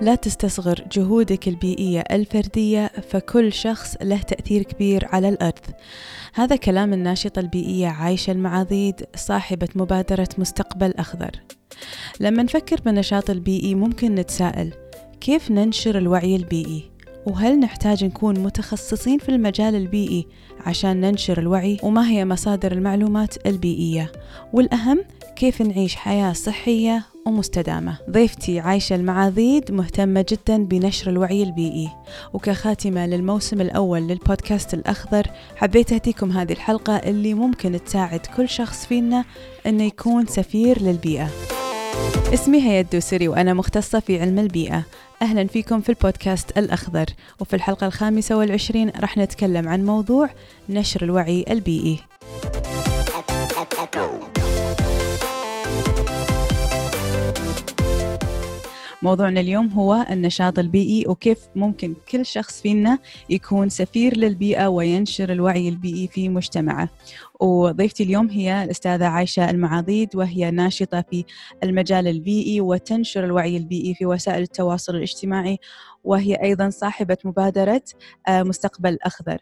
لا تستصغر جهودك البيئية الفردية فكل شخص له تأثير كبير على الأرض. هذا كلام الناشطة البيئية عايشة المعاضيد صاحبة مبادرة مستقبل أخضر. لما نفكر بالنشاط البيئي ممكن نتساءل كيف ننشر الوعي البيئي؟ وهل نحتاج نكون متخصصين في المجال البيئي عشان ننشر الوعي؟ وما هي مصادر المعلومات البيئية؟ والأهم كيف نعيش حياة صحية ومستدامة. ضيفتي عايشة المعاذيد مهتمة جدا بنشر الوعي البيئي. وكخاتمة للموسم الأول للبودكاست الأخضر حبيت أهديكم هذه الحلقة اللي ممكن تساعد كل شخص فينا أنه يكون سفير للبيئة. اسمي هيا الدوسري وأنا مختصة في علم البيئة. أهلا فيكم في البودكاست الأخضر. وفي الحلقة الخامسة والعشرين راح نتكلم عن موضوع نشر الوعي البيئي. موضوعنا اليوم هو النشاط البيئي وكيف ممكن كل شخص فينا يكون سفير للبيئة وينشر الوعي البيئي في مجتمعه. وضيفتي اليوم هي الأستاذة عايشة المعاضيد وهي ناشطة في المجال البيئي وتنشر الوعي البيئي في وسائل التواصل الاجتماعي. وهي أيضا صاحبة مبادرة آه، مستقبل أخضر.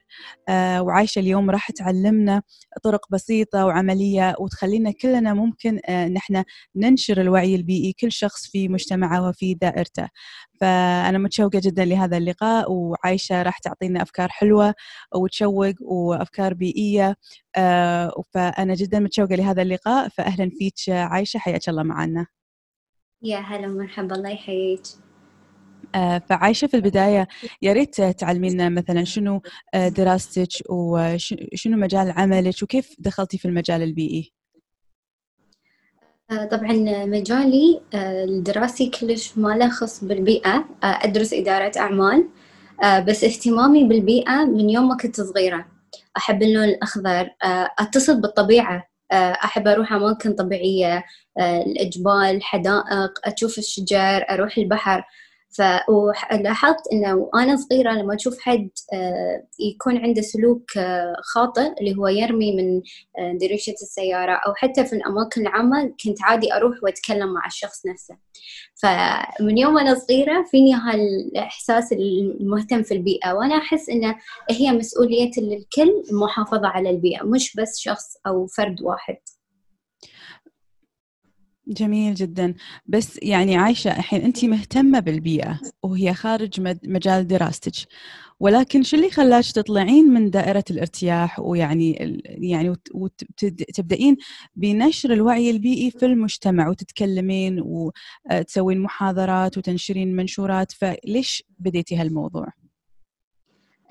آه، وعايشة اليوم راح تعلمنا طرق بسيطة وعملية وتخلينا كلنا ممكن آه، نحن ننشر الوعي البيئي كل شخص في مجتمعه وفي دائرته. فأنا متشوقة جدا لهذا اللقاء وعايشة راح تعطينا أفكار حلوة وتشوق وأفكار بيئية. فأنا جدا متشوقة لهذا اللقاء فأهلا فيك عايشة حياك الله معنا. يا هلا مرحبا الله يحييك. آه، فعايشة في البداية يا ريت تعلمينا مثلا شنو آه، دراستك وشنو مجال عملك وكيف دخلتي في المجال البيئي؟ آه، طبعا مجالي الدراسي كلش ما له خص بالبيئة أدرس إدارة أعمال بس اهتمامي بالبيئة من يوم ما كنت صغيرة أحب اللون الأخضر أتصل بالطبيعة أحب أروح أماكن طبيعية الأجبال حدائق أشوف الشجر أروح البحر فلاحظت إنه وأنا صغيرة لما أشوف حد آه، يكون عنده سلوك آه، خاطئ اللي هو يرمي من آه، دريشه السيارة أو حتى في الأماكن العامة كنت عادي أروح وأتكلم مع الشخص نفسه. فمن يوم أنا صغيرة فيني هالإحساس المهتم في البيئة وأنا أحس انه هي مسؤولية للكل المحافظه على البيئة مش بس شخص أو فرد واحد. جميل جدا. بس يعني عايشة الحين أنت مهتمة بالبيئة وهي خارج مجال دراستك. ولكن شو اللي خلاك تطلعين من دائرة الارتياح ويعني يعني وتبدأين بنشر الوعي البيئي في المجتمع وتتكلمين وتسوين محاضرات وتنشرين منشورات. فليش بديتي هالموضوع؟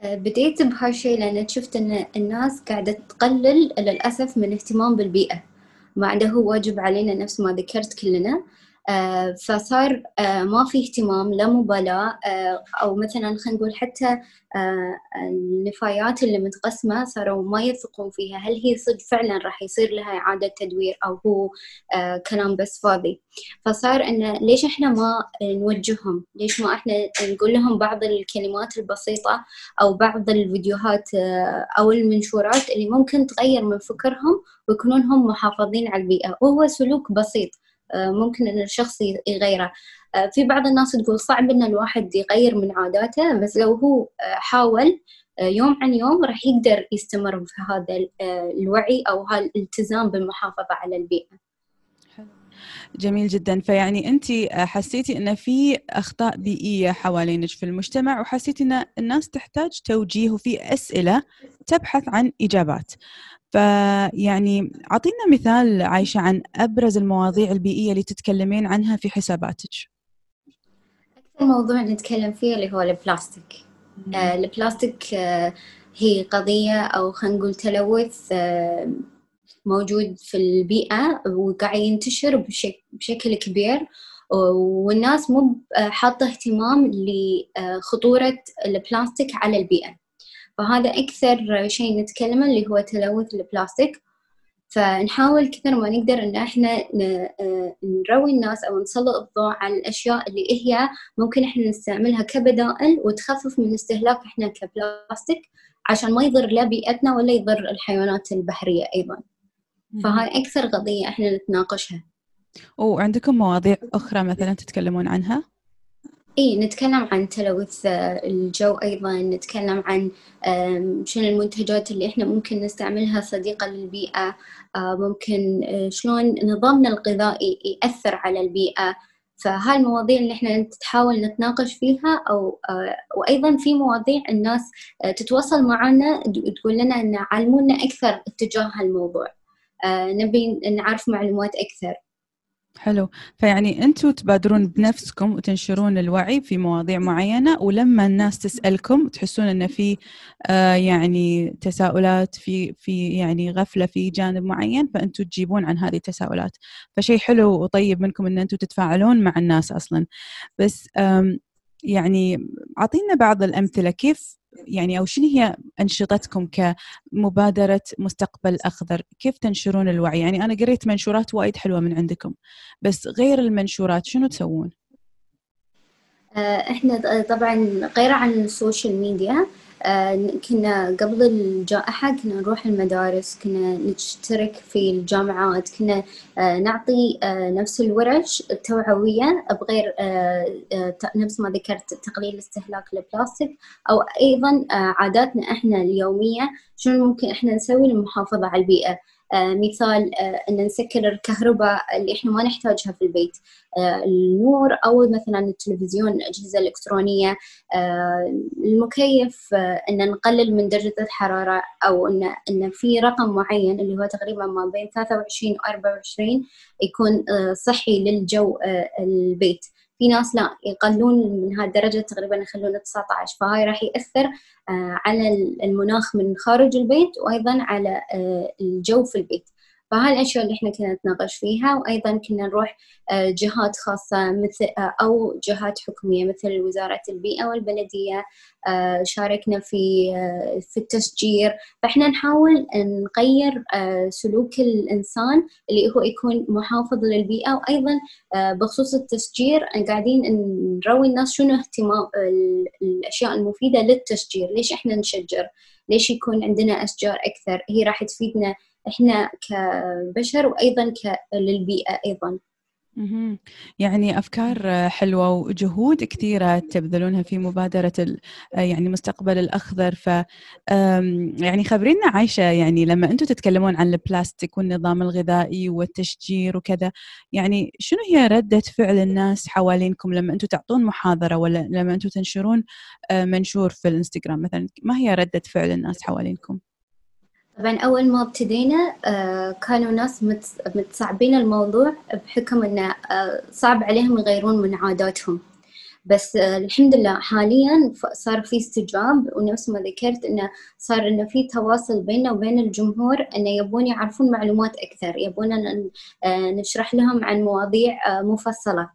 أه، بديت بهالشيء لأن شفت أن الناس قاعدة تقلل للأسف من اهتمام بالبيئة. هو واجب علينا نفس ما ذكرت كلنا. فصار آه، ما في اهتمام لا مبالاة آه، أو مثلا خلينا نقول حتى النفايات اللي متقسمة صاروا ما يثقون فيها. هل هي صدق فعلا راح يصير لها إعادة تدوير أو هو كلام بس فاضي؟ فصار إنه ليش إحنا ما نوجههم؟ ليش ما إحنا نقول لهم بعض الكلمات البسيطة أو بعض الفيديوهات أو المنشورات اللي ممكن تغير من فكرهم ويكونون هم محافظين على البيئة؟ وهو سلوك بسيط. آه، ممكن إن الشخص يغيره. آه، في بعض الناس تقول صعب إن الواحد يغير من عاداته بس لو هو آه، حاول يوم عن يوم راح يقدر يستمر في هذا الوعي أو هالالتزام بالمحافظة على البيئة. جميل جدا. فيعني أنت حسيتي إن في أخطاء بيئية حوالينك في المجتمع وحسيتي إن الناس تحتاج توجيه وفي أسئلة تبحث عن إجابات. فيعني أعطينا مثال عايشة عن أبرز المواضيع البيئية اللي تتكلمين عنها في حساباتك. أكثر موضوع نتكلم فيه اللي هو البلاستيك. آه البلاستيك آه هي قضية أو خلينا نقول تلوث آه موجود في البيئة وقاعد ينتشر بشك بشكل كبير. والناس مو حاطة اهتمام لخطورة البلاستيك على البيئة. فهذا أكثر شيء نتكلمه اللي هو تلوث البلاستيك. فنحاول كثر ما نقدر إن إحنا نروي الناس أو نسلط الضوء على الأشياء اللي هي ممكن إحنا نستعملها كبدائل وتخفف من استهلاك إحنا كبلاستيك عشان ما يضر لا بيئتنا ولا يضر الحيوانات البحرية أيضا. فهاي أكثر قضية إحنا نتناقشها. وعندكم مواضيع أخرى مثلا تتكلمون عنها؟ إي نتكلم عن تلوث الجو أيضا نتكلم عن شنو المنتجات اللي إحنا ممكن نستعملها صديقة للبيئة ممكن شلون نظامنا الغذائي يأثر على البيئة. فهاي المواضيع اللي إحنا تحاول نتناقش فيها أو وأيضا في مواضيع الناس تتواصل معنا تقول لنا إن علمونا أكثر اتجاه هالموضوع. نبي نعرف معلومات أكثر. حلو. فيعني أنتم تبادرون بنفسكم وتنشرون الوعي في مواضيع معينة ولما الناس تسألكم تحسون إن في آه يعني تساؤلات في في يعني غفلة في جانب معين فانتم تجيبون عن هذه التساؤلات. فشيء حلو وطيب منكم إن أنتم تتفاعلون مع الناس أصلا. بس يعني أعطينا بعض الأمثلة كيف يعني أو شنو هي أنشطتكم كمبادرة مستقبل أخضر؟ كيف تنشرون الوعي؟ يعني أنا قريت منشورات وايد حلوة من عندكم بس غير المنشورات شنو تسوون؟ آه، إحنا طبعا غير عن السوشيال ميديا كنا قبل الجائحة كنا نروح المدارس كنا نشترك في الجامعات كنا آه، نعطي آه، نفس الورش التوعوية بغير نفس ما ذكرت تقليل استهلاك البلاستيك أو أيضا عاداتنا إحنا اليومية شنو ممكن إحنا نسوي للمحافظة على البيئة. آه، مثال آه، أن نسكر الكهرباء اللي إحنا ما نحتاجها في البيت. آه، النور أو مثلا التلفزيون الأجهزة الإلكترونية المكيف أن نقلل من درجة الحرارة أو أن أن في رقم معين اللي هو تقريبا ما بين 23 و 24 يكون صحي للجو البيت. في ناس لا يقلون من هالدرجة تقريبا يخلونه 19 فهاي راح يأثر آه، على المناخ من خارج البيت وأيضا على آه، الجو في البيت. فهاي الأشياء اللي إحنا كنا نتناقش فيها وأيضا كنا نروح آه، جهات خاصة مثل آه، أو جهات حكومية مثل وزارة البيئة والبلدية آه، شاركنا في في التشجير فإحنا نحاول نغير سلوك الإنسان اللي هو يكون محافظ للبيئة. وأيضا بخصوص التشجير قاعدين نروي الناس شنو اهتمام الأشياء المفيدة للتشجير ليش إحنا نشجر؟ ليش يكون عندنا أشجار أكثر؟ هي راح تفيدنا إحنا كبشر وأيضا للبيئة أيضا. يعني أفكار حلوة وجهود كثيرة تبذلونها في مبادرة يعني مستقبل الأخضر. ف يعني خبرينا عايشة يعني لما أنتم تتكلمون عن البلاستيك والنظام الغذائي والتشجير وكذا يعني شنو هي ردة فعل الناس حوالينكم لما أنتم تعطون محاضرة ولا لما أنتم تنشرون منشور في الإنستغرام مثلا؟ ما هي ردة فعل الناس حوالينكم؟ طبعا أول ما ابتدينا آه، كانوا ناس متصعبين الموضوع بحكم إنه آه، صعب عليهم يغيرون من عاداتهم. بس آه، الحمد لله حاليا صار في استجاب ونفس ما ذكرت إنه صار إنه في تواصل بيننا وبين الجمهور إنه يبون يعرفون معلومات أكثر يبون نشرح لهم عن مواضيع مفصلة.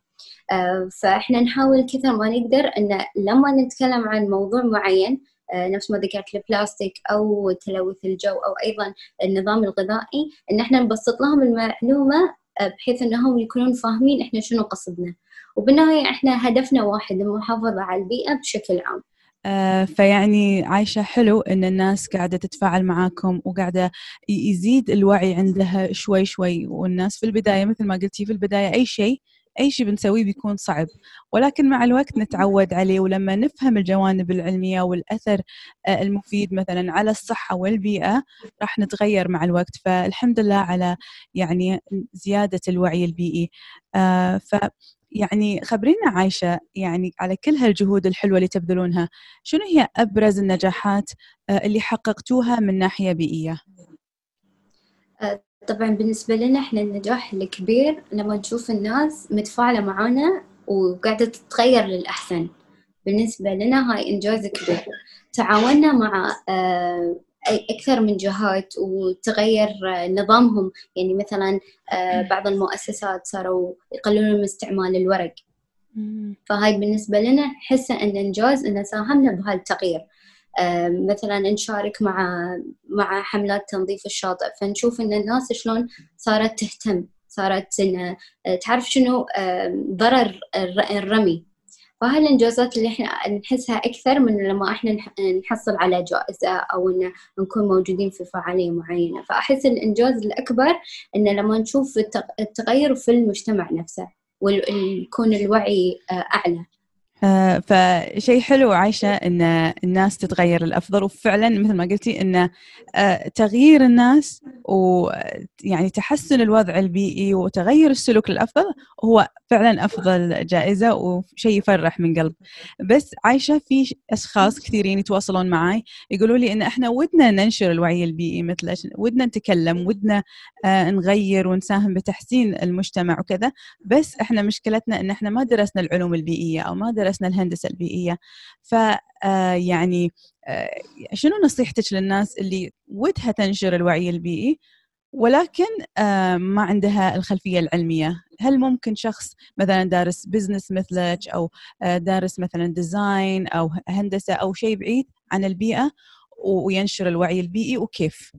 فإحنا نحاول كثر ما نقدر انه لما نتكلم عن موضوع معين نفس ما ذكرت البلاستيك أو تلوث الجو أو أيضا النظام الغذائي إن إحنا نبسط لهم المعلومة آه، بحيث إنهم يكونون فاهمين إحنا شنو قصدنا. وبالنهاية إحنا هدفنا واحد المحافظة على البيئة بشكل عام. آه فيعني عايشة حلو إن الناس قاعدة تتفاعل معاكم وقاعدة يزيد الوعي عندها شوي شوي. والناس في البداية مثل ما قلتي في البداية أي شيء أي شيء بنسويه بيكون صعب. ولكن مع الوقت نتعود عليه ولما نفهم الجوانب العلمية والأثر آه، المفيد مثلا على الصحة والبيئة راح نتغير مع الوقت. فالحمد لله على يعني زيادة الوعي البيئي. آه، ف يعني خبرينا عايشة يعني على كل هالجهود الحلوة اللي تبذلونها شنو هي أبرز النجاحات آه، اللي حققتوها من ناحية بيئية؟ طبعا بالنسبة لنا إحنا النجاح الكبير لما نشوف الناس متفاعلة معانا وقاعدة تتغير للأحسن. بالنسبة لنا هاي إنجاز كبير تعاوننا مع آه، أكثر من جهات وتغير نظامهم. يعني مثلا آه، بعض المؤسسات صاروا يقللون من استعمال الورق. فهاي بالنسبة لنا حسة أن إنجاز أن ساهمنا بهالتغيير. مثلا نشارك مع مع حملات تنظيف الشاطئ. فنشوف إن الناس شلون صارت تهتم صارت إن تعرف شنو ضرر الرمي. فهاي الإنجازات اللي إحنا نحسها أكثر من لما إحنا نحصل على جائزة أو إن نكون موجودين في فعالية معينة. فأحس الإنجاز الأكبر إن لما نشوف التغير في المجتمع نفسه ويكون الوعي أعلى. آه، فشيء حلو عايشة أن الناس تتغير للأفضل وفعلا مثل ما قلتي أن آه، تغيير الناس ويعني تحسن الوضع البيئي وتغير السلوك للأفضل هو فعلا أفضل جائزة وشيء يفرح من قلب. بس عايشة في أشخاص كثيرين يتواصلون معي يقولوا لي أن إحنا ودنا ننشر الوعي البيئي مثل ودنا نتكلم ودنا آه، نغير ونساهم بتحسين المجتمع وكذا. بس إحنا مشكلتنا أن إحنا ما درسنا العلوم البيئية أو ما درسنا درسنا الهندسة البيئية. ف آه، يعني آه، شنو نصيحتك للناس اللي ودها تنشر الوعي البيئي ولكن آه، ما عندها الخلفية العلمية؟ هل ممكن شخص مثلا دارس business مثلك أو دارس مثلا design أو هندسة أو شيء بعيد عن البيئة وينشر الوعي البيئي وكيف؟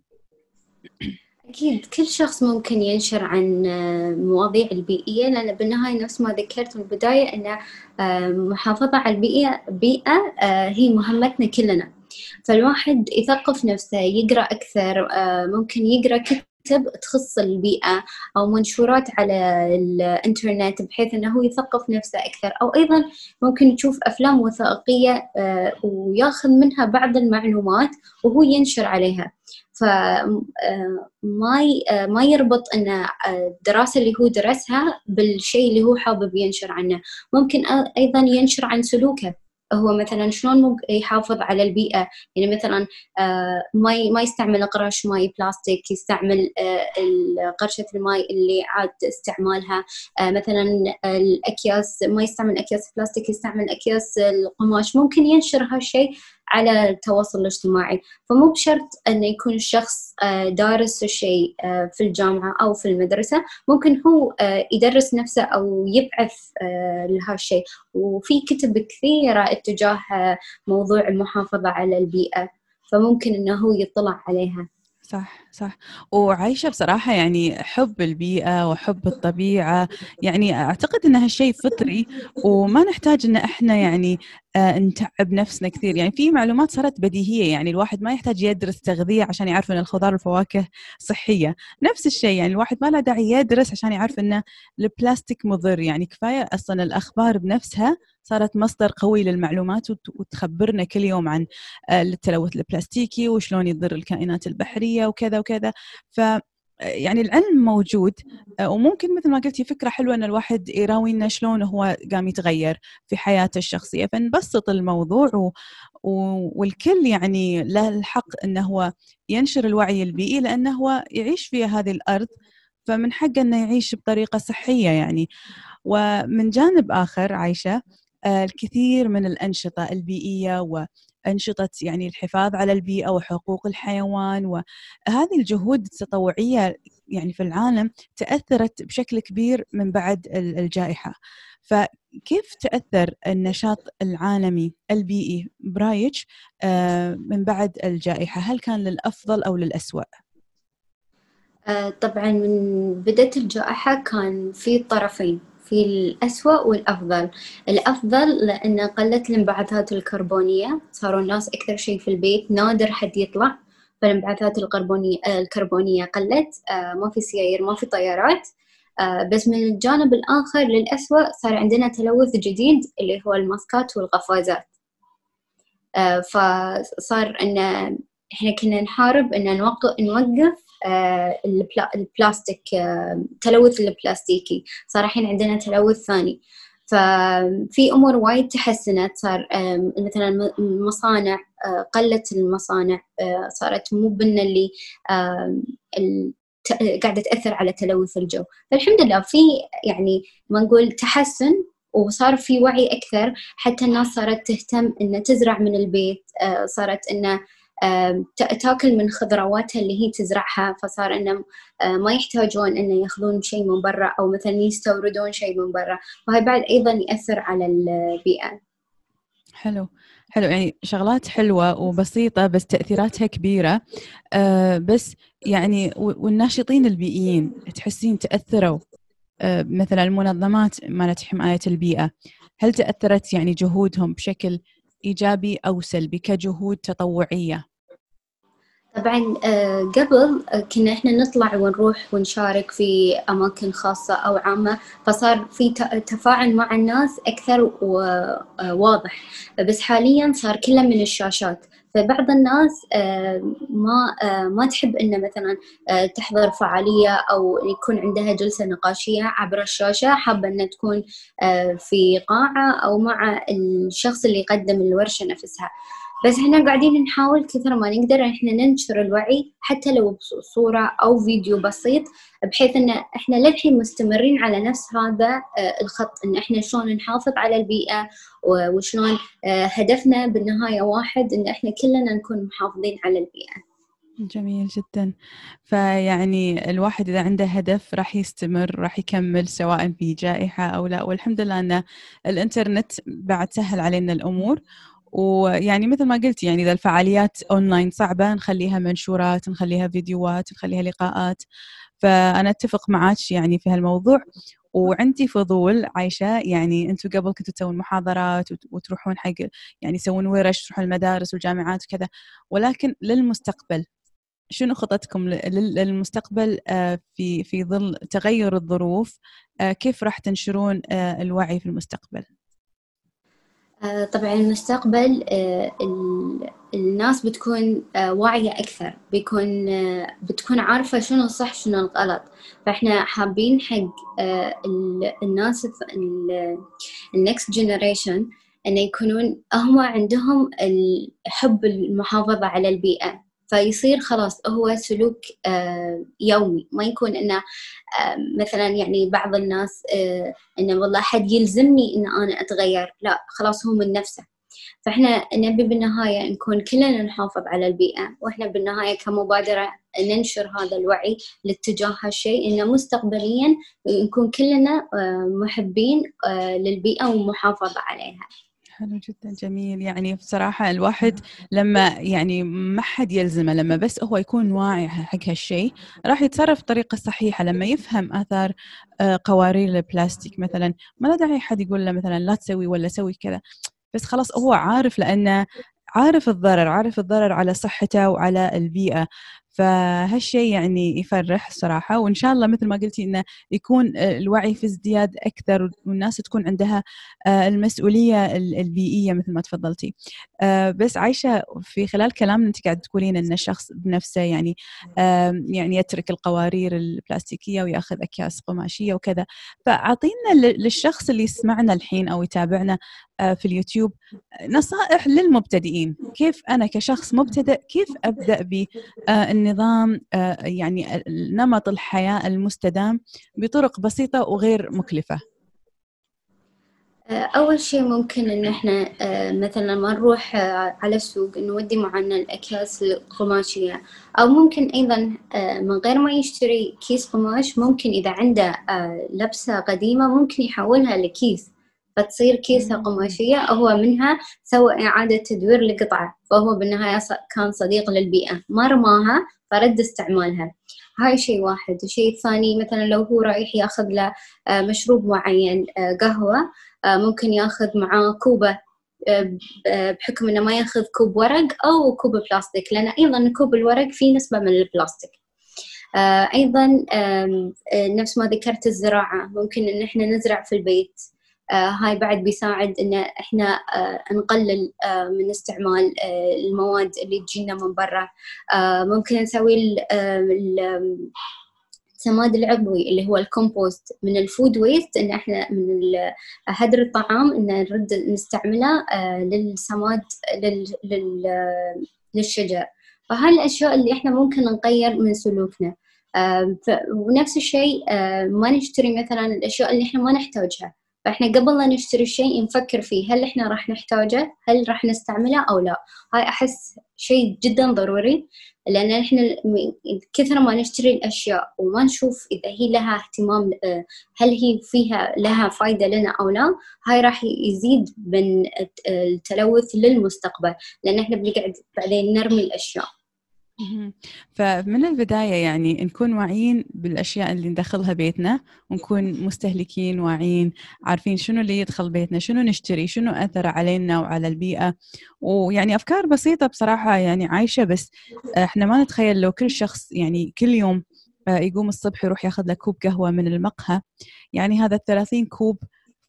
أكيد. كل شخص ممكن ينشر عن آه، البيئية لأن بالنهاية نفس ما ذكرت من البداية أن آه، على البيئة بيئة آه، هي مهمتنا كلنا. فالواحد يثقف نفسه يقرأ أكثر ممكن يقرأ كتب تخص البيئة أو منشورات على الإنترنت بحيث أنه يثقف نفسه أكثر. أو أيضا ممكن يشوف أفلام وثائقية ويأخذ منها بعض المعلومات وهو ينشر عليها. فما آه، ما يربط إن آه، الدراسه اللي هو درسها بالشيء اللي هو حابب ينشر عنه. ممكن أيضا ينشر عن سلوكه. هو مثلا شلون يحافظ على البيئة. يعني مثلا آه، ما ما يستعمل غرش ماي بلاستيك يستعمل غرشة الماي اللي عاد استعمالها. مثلا الأكياس ما يستعمل أكياس بلاستيك يستعمل أكياس القماش. ممكن ينشر هالشيء. على التواصل الاجتماعي. فمو بشرط أن يكون الشخص آه، دارس الشيء آه، في الجامعة أو في المدرسة. ممكن هو آه، يدرس نفسه أو يبعث لهالشيء وفي كتب كثيرة اتجاه موضوع المحافظة على البيئة. فممكن أنه هو يطلع عليها. صح صح. وعايشة بصراحة يعني حب البيئة وحب الطبيعة. يعني أعتقد أنها شيء فطري. وما نحتاج أن إحنا يعني نتعب نفسنا كثير. يعني في معلومات صارت بديهية يعني الواحد ما يحتاج يدرس تغذية عشان يعرف أن الخضار والفواكه صحية. نفس الشيء يعني الواحد ما له داعي يدرس عشان يعرف أن البلاستيك مضر. يعني كفاية أصلا الأخبار بنفسها صارت مصدر قوي للمعلومات وتخبرنا كل يوم عن آه، التلوث البلاستيكي وشلون يضر الكائنات البحرية وكذا وكذا. ف يعني العلم موجود آه، وممكن مثل ما قلتي فكرة حلوة إن الواحد يراوينا شلون هو قام يتغير في حياته الشخصية. فنبسط الموضوع و... و... والكل يعني له الحق إنه هو ينشر الوعي البيئي لأنه هو يعيش في هذه الأرض فمن حقه إنه يعيش بطريقة صحية يعني. ومن جانب آخر عايشة آه، الكثير من الأنشطة البيئية أنشطة يعني الحفاظ على البيئة وحقوق الحيوان وهذه الجهود التطوعية يعني في العالم تأثرت بشكل كبير من بعد الجائحة. فكيف تأثر النشاط العالمي البيئي برايك آه، من بعد الجائحة؟ هل كان للأفضل أو للأسوأ؟ آه، طبعا من بدأت الجائحة كان في طرفين. في الأسوأ والأفضل. الأفضل لأن قلت الانبعاثات الكربونية صاروا الناس أكثر شيء في البيت نادر حد يطلع فالانبعاثات الكربونية الكربونية قلت آه، ما في سيايير ما في طيارات آه، بس من الجانب الآخر للأسوأ صار عندنا تلوث جديد اللي هو الماسكات والقفازات. آه، فصار إن إحنا كنا نحارب إن نوقف البلاستيك آه، تلوث البلاستيكي. صار الحين عندنا تلوث ثاني. ففي أمور وايد تحسنت. صار مثلا المصانع آه، قلت المصانع صارت مو بنا اللي قاعدة تأثر على تلوث الجو. فالحمد لله في يعني ما نقول تحسن وصار في وعي أكثر. حتى الناس صارت تهتم إنها تزرع من البيت صارت انه تاكل من خضرواتها اللي هي تزرعها فصار انه ما يحتاجون إنه يأخذون شيء من برا أو مثلا يستوردون شيء من برا. وهي بعد أيضا يأثر على البيئة. حلو. حلو. يعني شغلات حلوة وبسيطة بس تأثيراتها كبيرة. أه بس يعني والناشطين البيئيين تحسين تأثروا أه مثلا المنظمات مالت حماية البيئة هل تأثرت يعني جهودهم بشكل إيجابي أو سلبي كجهود تطوعية؟ طبعا آه، قبل آه، كنا إحنا نطلع ونروح ونشارك في أماكن خاصة أو عامة فصار في تفاعل مع الناس أكثر وواضح بس حاليا صار كله من الشاشات فبعض الناس ما ما تحب إنه مثلا تحضر فعالية أو يكون عندها جلسة نقاشية عبر الشاشة حابة إنها تكون في قاعة أو مع الشخص اللي يقدم الورشة نفسها. بس إحنا قاعدين نحاول كثر ما نقدر إحنا ننشر الوعي حتى لو بصورة أو فيديو بسيط بحيث إن إحنا للحين مستمرين على نفس هذا آه، الخط إن إحنا شلون نحافظ على البيئة وشلون آه، هدفنا بالنهاية واحد إن إحنا كلنا نكون محافظين على البيئة. جميل جدا. فيعني الواحد إذا عنده هدف راح يستمر راح يكمل سواء في جائحة أو لا. والحمد لله أن الإنترنت بعد سهل علينا الأمور. ويعني مثل ما قلت يعني إذا الفعاليات أونلاين صعبة نخليها منشورات نخليها فيديوهات نخليها لقاءات. فأنا أتفق معك يعني في هالموضوع. وعندي فضول عايشة يعني أنتم قبل كنتوا تسوون محاضرات وتروحون حق يعني تسوون ورش تروحون المدارس والجامعات وكذا. ولكن للمستقبل شنو خططكم للمستقبل آه، في في ظل تغير الظروف آه، كيف راح تنشرون آه، الوعي في المستقبل؟ آه، طبعا المستقبل آه، الناس بتكون آه، واعية أكثر بيكون بتكون عارفة شنو الصح شنو الغلط. فإحنا حابين حق الناس ال next generation أن يكونون هم عندهم حب المحافظة على البيئة. فيصير خلاص هو سلوك آه، يومي. ما يكون إنه آه، مثلا يعني بعض الناس آه، إنه والله حد يلزمني إن أنا أتغير. لا خلاص هو من نفسه. فإحنا نبي بالنهاية نكون كلنا نحافظ على البيئة وإحنا بالنهاية كمبادرة ننشر هذا الوعي لاتجاه هالشيء إنه مستقبليا نكون كلنا محبين للبيئة ومحافظة عليها. حلو جدا جميل. يعني بصراحة الواحد لما يعني ما حد يلزمه لما بس هو يكون واعي حق هالشيء راح يتصرف بطريقة صحيحة. لما يفهم أثر آه، قوارير البلاستيك مثلا ما له داعي حد يقول له مثلا لا تسوي ولا سوي كذا. بس خلاص هو عارف لأنه عارف الضرر عارف الضرر على صحته وعلى البيئة. فهالشيء يعني يفرح صراحة وإن شاء الله مثل ما قلتي إنه يكون الوعي في ازدياد أكثر والناس تكون عندها آه، المسؤولية البيئية مثل ما تفضلتي. آه، بس عايشة في خلال كلامنا أنت قاعد تقولين أن الشخص بنفسه يعني يعني يترك القوارير البلاستيكية ويأخذ أكياس قماشية وكذا. فأعطينا للشخص اللي يسمعنا الحين أو يتابعنا آه، في اليوتيوب نصائح للمبتدئين. كيف أنا كشخص مبتدئ كيف أبدأ بالنظام آه، يعني نمط الحياة المستدام بطرق بسيطة وغير مكلفة؟ آه، أول شيء ممكن إن إحنا مثلا ما نروح على السوق نودي معنا الأكياس القماشية أو ممكن أيضا من غير ما يشتري كيس قماش ممكن إذا عنده لبسة قديمة ممكن يحولها لكيس. فتصير كيسة قماشية هو منها سوى إعادة تدوير لقطعة فهو بالنهاية كان صديق للبيئة. ما رماها فرد استعمالها. هاي شيء واحد. الشيء الثاني مثلا لو هو رايح ياخذ له آه، مشروب معين آه، قهوة آه، ممكن ياخذ معاه كوبة بحكم إنه ما ياخذ كوب ورق أو كوب بلاستيك لأن أيضا كوب الورق فيه نسبة من البلاستيك. أيضا نفس ما ذكرت الزراعة ممكن إن إحنا نزرع في البيت. هاي بعد بيساعد إن إحنا آه، نقلل آه، من استعمال المواد اللي تجينا من برا. ممكن نسوي السماد العضوي اللي هو الكومبوست من ال food waste إن إحنا من هدر الطعام إن نرد نستعمله للسماد لل للشجر. فهاي الأشياء اللي إحنا ممكن نغير من سلوكنا. ونفس الشيء ما نشتري مثلا الأشياء اللي إحنا ما نحتاجها. فاحنا قبل لا نشتري شيء نفكر فيه هل إحنا راح نحتاجه؟ هل راح نستعمله أو لا؟ هاي أحس شيء جدا ضروري لأن إحنا كثر ما نشتري الأشياء وما نشوف إذا هي لها اهتمام هل هي فيها لها فايدة لنا أو لا هاي راح يزيد من التلوث للمستقبل لأن إحنا بنقعد بعدين نرمي الأشياء. فمن البداية يعني نكون واعيين بالأشياء اللي ندخلها بيتنا ونكون مستهلكين واعيين عارفين شنو اللي يدخل بيتنا شنو نشتري شنو أثر علينا وعلى البيئة. ويعني أفكار بسيطة بصراحة يعني عايشة بس إحنا ما نتخيل لو كل شخص يعني كل يوم آه، يقوم الصبح يروح ياخذ له كوب قهوة من المقهى. يعني هذا الثلاثين كوب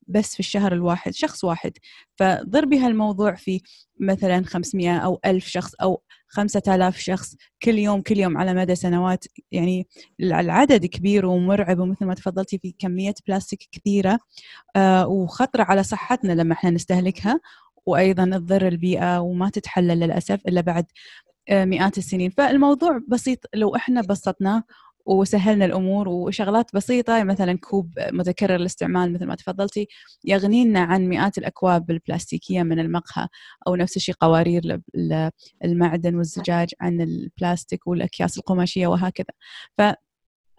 بس في الشهر الواحد شخص واحد. فضربي هالموضوع في مثلا 500 أو ألف شخص أو 5000 شخص كل يوم كل يوم على مدى سنوات. يعني العدد كبير ومرعب ومثل ما تفضلتي في كمية بلاستيك كثيرة آه وخطرة على صحتنا لما إحنا نستهلكها. وأيضا تضر البيئة وما تتحلل للأسف إلا بعد آه، مئات السنين. فالموضوع بسيط لو إحنا بسطناه وسهلنا الأمور وشغلات بسيطة مثلا كوب متكرر الاستعمال مثل ما تفضلتي يغنينا عن مئات الأكواب البلاستيكيه من المقهى أو نفس الشيء قوارير المعدن والزجاج عن البلاستيك والأكياس القماشية وهكذا.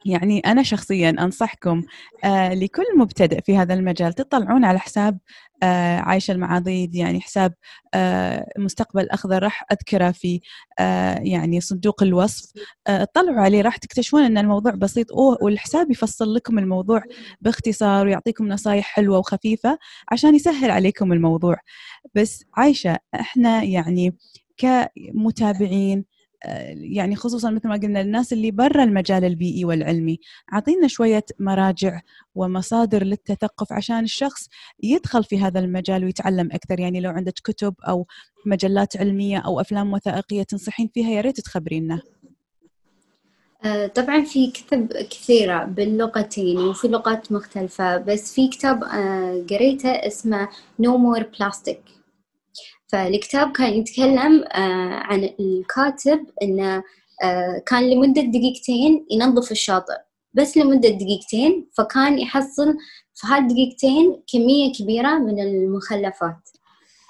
يعني أنا شخصيا أنصحكم آه لكل مبتدئ في هذا المجال تطلعون على حساب آه عايشة المعاضيد يعني حساب آه مستقبل أخضر راح أذكره في آه يعني صندوق الوصف. آه اطلعوا عليه راح تكتشفون أن الموضوع بسيط والحساب يفصل لكم الموضوع باختصار ويعطيكم نصايح حلوة وخفيفة عشان يسهل عليكم الموضوع. بس عايشة إحنا يعني كمتابعين يعني خصوصا مثل ما قلنا الناس اللي برا المجال البيئي والعلمي. أعطينا شوية مراجع ومصادر للتثقف عشان الشخص يدخل في هذا المجال ويتعلم أكثر. يعني لو عندك كتب أو مجلات علمية أو أفلام وثائقية تنصحين فيها يا ريت تخبرينا. آه، طبعا في كتب كثيرة باللغتين وفي لغات مختلفة بس في كتاب آه، قريته اسمه No More Plastic. فالكتاب كان يتكلم آه، عن الكاتب إنه آه، كان لمدة دقيقتين ينظف الشاطئ. بس لمدة دقيقتين فكان يحصل في هالدقيقتين كمية كبيرة من المخلفات.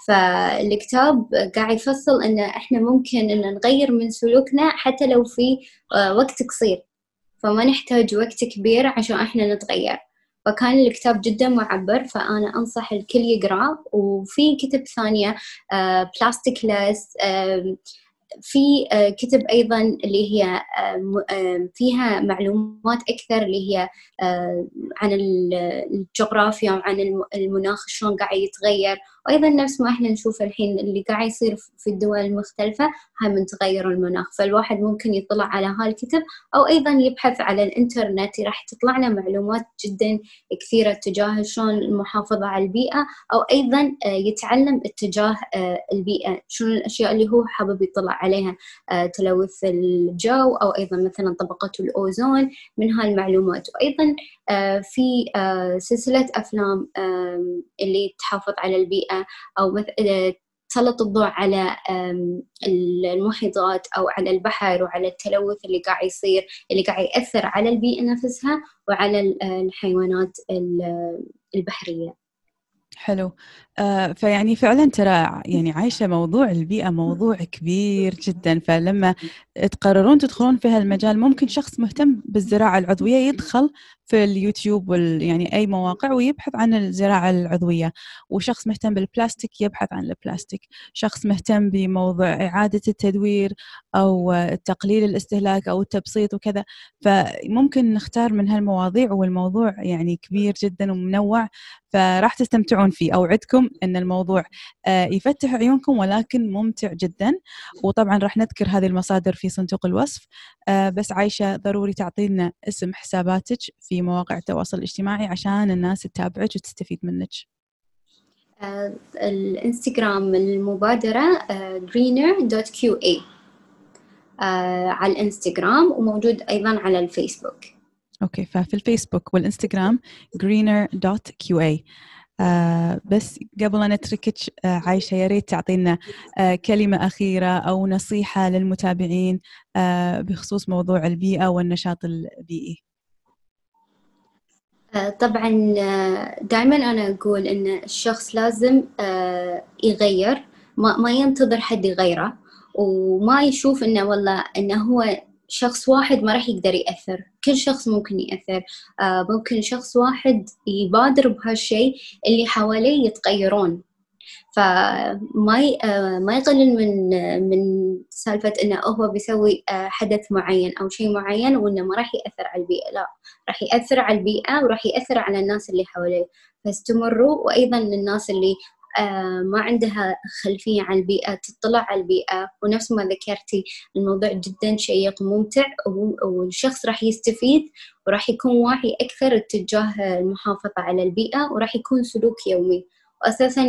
فالكتاب قاعد يفصل إن إحنا ممكن إن نغير من سلوكنا حتى لو في آه، وقت قصير. فما نحتاج وقت كبير عشان إحنا نتغير. فكان الكتاب جدا معبر فأنا أنصح الكل يقرأ. وفي كتب ثانية بلاستيك آه، ليس في آه، كتب أيضا اللي هي فيها معلومات أكثر اللي هي عن الجغرافيا وعن المناخ شلون قاعد يتغير. وأيضا نفس ما إحنا نشوف الحين اللي قاعد يصير في الدول المختلفة هاي من تغير المناخ. فالواحد ممكن يطلع على هالكتب أو أيضا يبحث على الإنترنت راح تطلع له معلومات جدا كثيرة تجاه شلون المحافظة على البيئة أو أيضا آه، يتعلم اتجاه آه، البيئة شنو الأشياء اللي هو حابب يطلع عليها آه، تلوث الجو أو أيضا مثلا طبقة الأوزون من هالمعلومات وأيضا في سلسلة أفلام اللي تحافظ على البيئة أو تسلط الضوء على المحيطات أو على البحر وعلى التلوث اللي قاعد يصير اللي قاعد يأثر على البيئة نفسها وعلى الحيوانات البحرية. حلو. آه فيعني فعلا ترى يعني عايشة موضوع البيئة موضوع كبير جدا فلما تقررون تدخلون في هالمجال ممكن شخص مهتم بالزراعة العضوية يدخل في اليوتيوب وال يعني أي مواقع ويبحث عن الزراعة العضوية. وشخص مهتم بالبلاستيك يبحث عن البلاستيك. شخص مهتم بموضوع إعادة التدوير أو تقليل الاستهلاك أو التبسيط وكذا. فممكن نختار من هالمواضيع والموضوع يعني كبير جدا ومنوع فراح تستمتعون فيه. أوعدكم أن الموضوع آه، يفتح عيونكم ولكن ممتع جدا. وطبعا راح نذكر هذه المصادر في صندوق الوصف. آه، بس عايشة ضروري تعطينا اسم حساباتك في مواقع التواصل الاجتماعي عشان الناس تتابعك وتستفيد منك. آه، الانستغرام المبادرة greener.qa على الانستغرام وموجود أيضا على الفيسبوك. okay ففي الفيسبوك والانستغرام greener.qa آه بس قبل أن نتركك آه عايشة يا ريت تعطينا آه كلمة أخيرة أو نصيحة للمتابعين آه بخصوص موضوع البيئة والنشاط البيئي. آه، طبعا آه، دائما أنا أقول إن الشخص لازم آه، يغير. ما, ينتظر حد يغيره وما يشوف إنه والله إنه هو شخص واحد ما راح يقدر يأثر. كل شخص ممكن يأثر. آه ممكن شخص واحد يبادر بهالشيء اللي حواليه يتغيرون. فما ما يقلل من من سالفة إنه هو بيسوي حدث معين أو شيء معين وإنه ما راح يأثر على البيئة. لا راح يأثر على البيئة وراح يأثر على الناس اللي حواليه. فاستمروا وأيضا للناس اللي آه، ما عندها خلفية عن البيئة تطلع على البيئة. ونفس ما ذكرتي الموضوع جدا شيق وممتع والشخص راح يستفيد وراح يكون واعي أكثر اتجاه المحافظة على البيئة وراح يكون سلوك يومي. وأساسا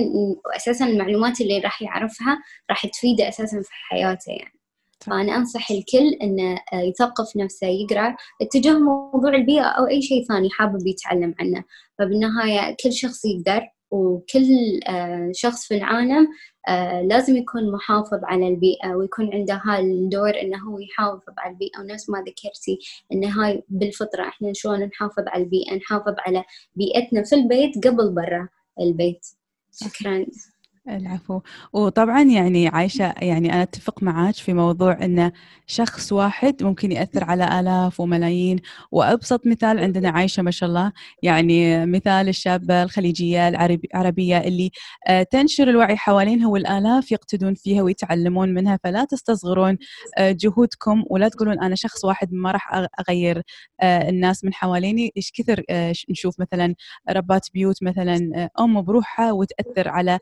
وأساسا المعلومات اللي راح يعرفها راح تفيده أساسا في حياته يعني. فأنا أنصح الكل إنه يثقف نفسه يقرأ اتجاه موضوع البيئة أو أي شيء ثاني حابب يتعلم عنه. فبالنهاية كل شخص يقدر وكل آه، شخص في العالم آه، لازم يكون محافظ على البيئة ويكون عنده هالدور إنه هو يحافظ على البيئة. ونفس ما ذكرتي إن هاي بالفطرة إحنا شلون نحافظ على البيئة؟ نحافظ على بيئتنا في البيت قبل برا. البيت. شكرا العفو. وطبعا يعني عايشة يعني أنا أتفق معك في موضوع أن شخص واحد ممكن يأثر على آلاف وملايين. وأبسط مثال عندنا عايشة ما شاء الله يعني مثال الشابة الخليجية العربية اللي آه، تنشر الوعي حوالينها والآلاف يقتدون فيها ويتعلمون منها فلا تستصغرون آه، جهودكم. ولا تقولون أنا شخص واحد ما راح أغير آه، الناس من حواليني. إيش كثر نشوف مثلا ربات بيوت مثلا أم بروحها وتأثر على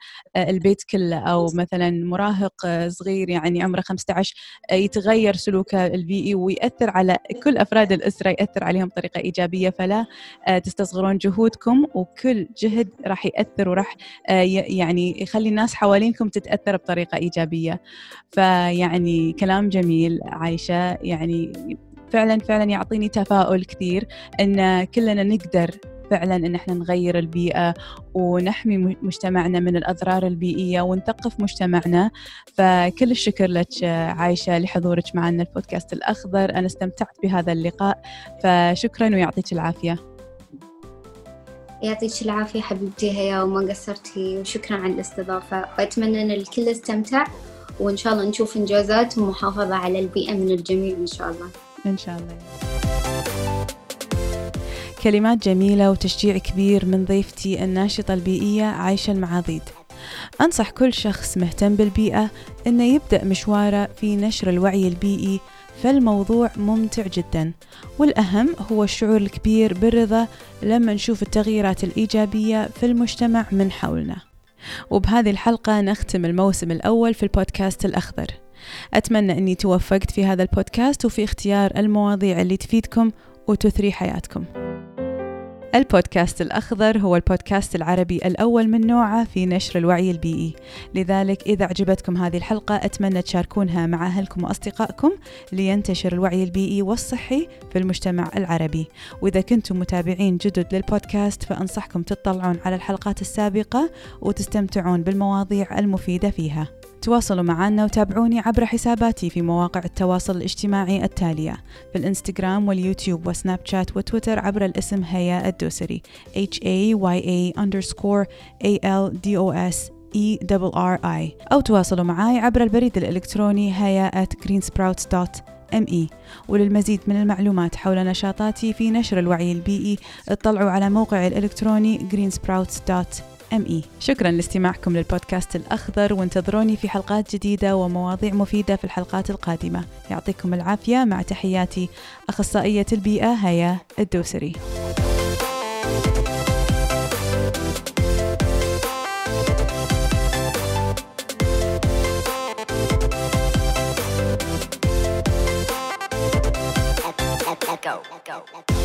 البيت كله أو مثلا مراهق صغير يعني عمره 15 يتغير سلوكه البيئي ويأثر على كل أفراد الأسرة يأثر عليهم بطريقة إيجابية فلا آه، تستصغرون جهودكم وكل جهد راح يأثر وراح آه، يعني يخلي الناس حوالينكم تتأثر بطريقة إيجابية. فيعني كلام جميل عايشة يعني فعلا فعلا يعطيني تفاؤل كثير إن كلنا نقدر فعلا إن إحنا نغير البيئة ونحمي مجتمعنا من الأضرار البيئية ونثقف مجتمعنا. فكل الشكر لك عايشة لحضورك معنا البودكاست الأخضر. أنا استمتعت بهذا اللقاء. فشكرا ويعطيك العافية. يعطيك العافية حبيبتي هيا وما قصرتي. وشكرا على الاستضافة. وأتمنى أن الكل استمتع وإن شاء الله نشوف إنجازات ومحافظة على البيئة من الجميع إن شاء الله. إن شاء الله. كلمات جميلة وتشجيع كبير من ضيفتي الناشطة البيئية عايشة المعاضيد. أنصح كل شخص مهتم بالبيئة أنه يبدأ مشواره في نشر الوعي البيئي فالموضوع ممتع جدا. والأهم هو الشعور الكبير بالرضا لما نشوف التغييرات الإيجابية في المجتمع من حولنا. وبهذه الحلقة نختم الموسم الأول في البودكاست الأخضر. أتمنى أني توفقت في هذا البودكاست وفي اختيار المواضيع اللي تفيدكم وتثري حياتكم. البودكاست الأخضر هو البودكاست العربي الأول من نوعه في نشر الوعي البيئي. لذلك إذا عجبتكم هذه الحلقة أتمنى تشاركونها مع أهلكم وأصدقائكم لينتشر الوعي البيئي والصحي في المجتمع العربي. وإذا كنتم متابعين جدد للبودكاست فأنصحكم تطلعون على الحلقات السابقة وتستمتعون بالمواضيع المفيدة فيها. تواصلوا معنا وتابعوني عبر حساباتي في مواقع التواصل الاجتماعي التالية في الإنستغرام واليوتيوب وسناب شات وتويتر عبر الاسم هيا الدوسري H A Y A underscore A L D O S E R I أو تواصلوا معي عبر البريد الإلكتروني هيا at greensprouts.me وللمزيد من المعلومات حول نشاطاتي في نشر الوعي البيئي اطلعوا على موقعي الإلكتروني greensprouts.me إم شكرا لاستماعكم للبودكاست الأخضر وانتظروني في حلقات جديدة ومواضيع مفيدة في الحلقات القادمة يعطيكم العافية مع تحياتي أخصائية البيئة هيا الدوسري go. Let go. Let go.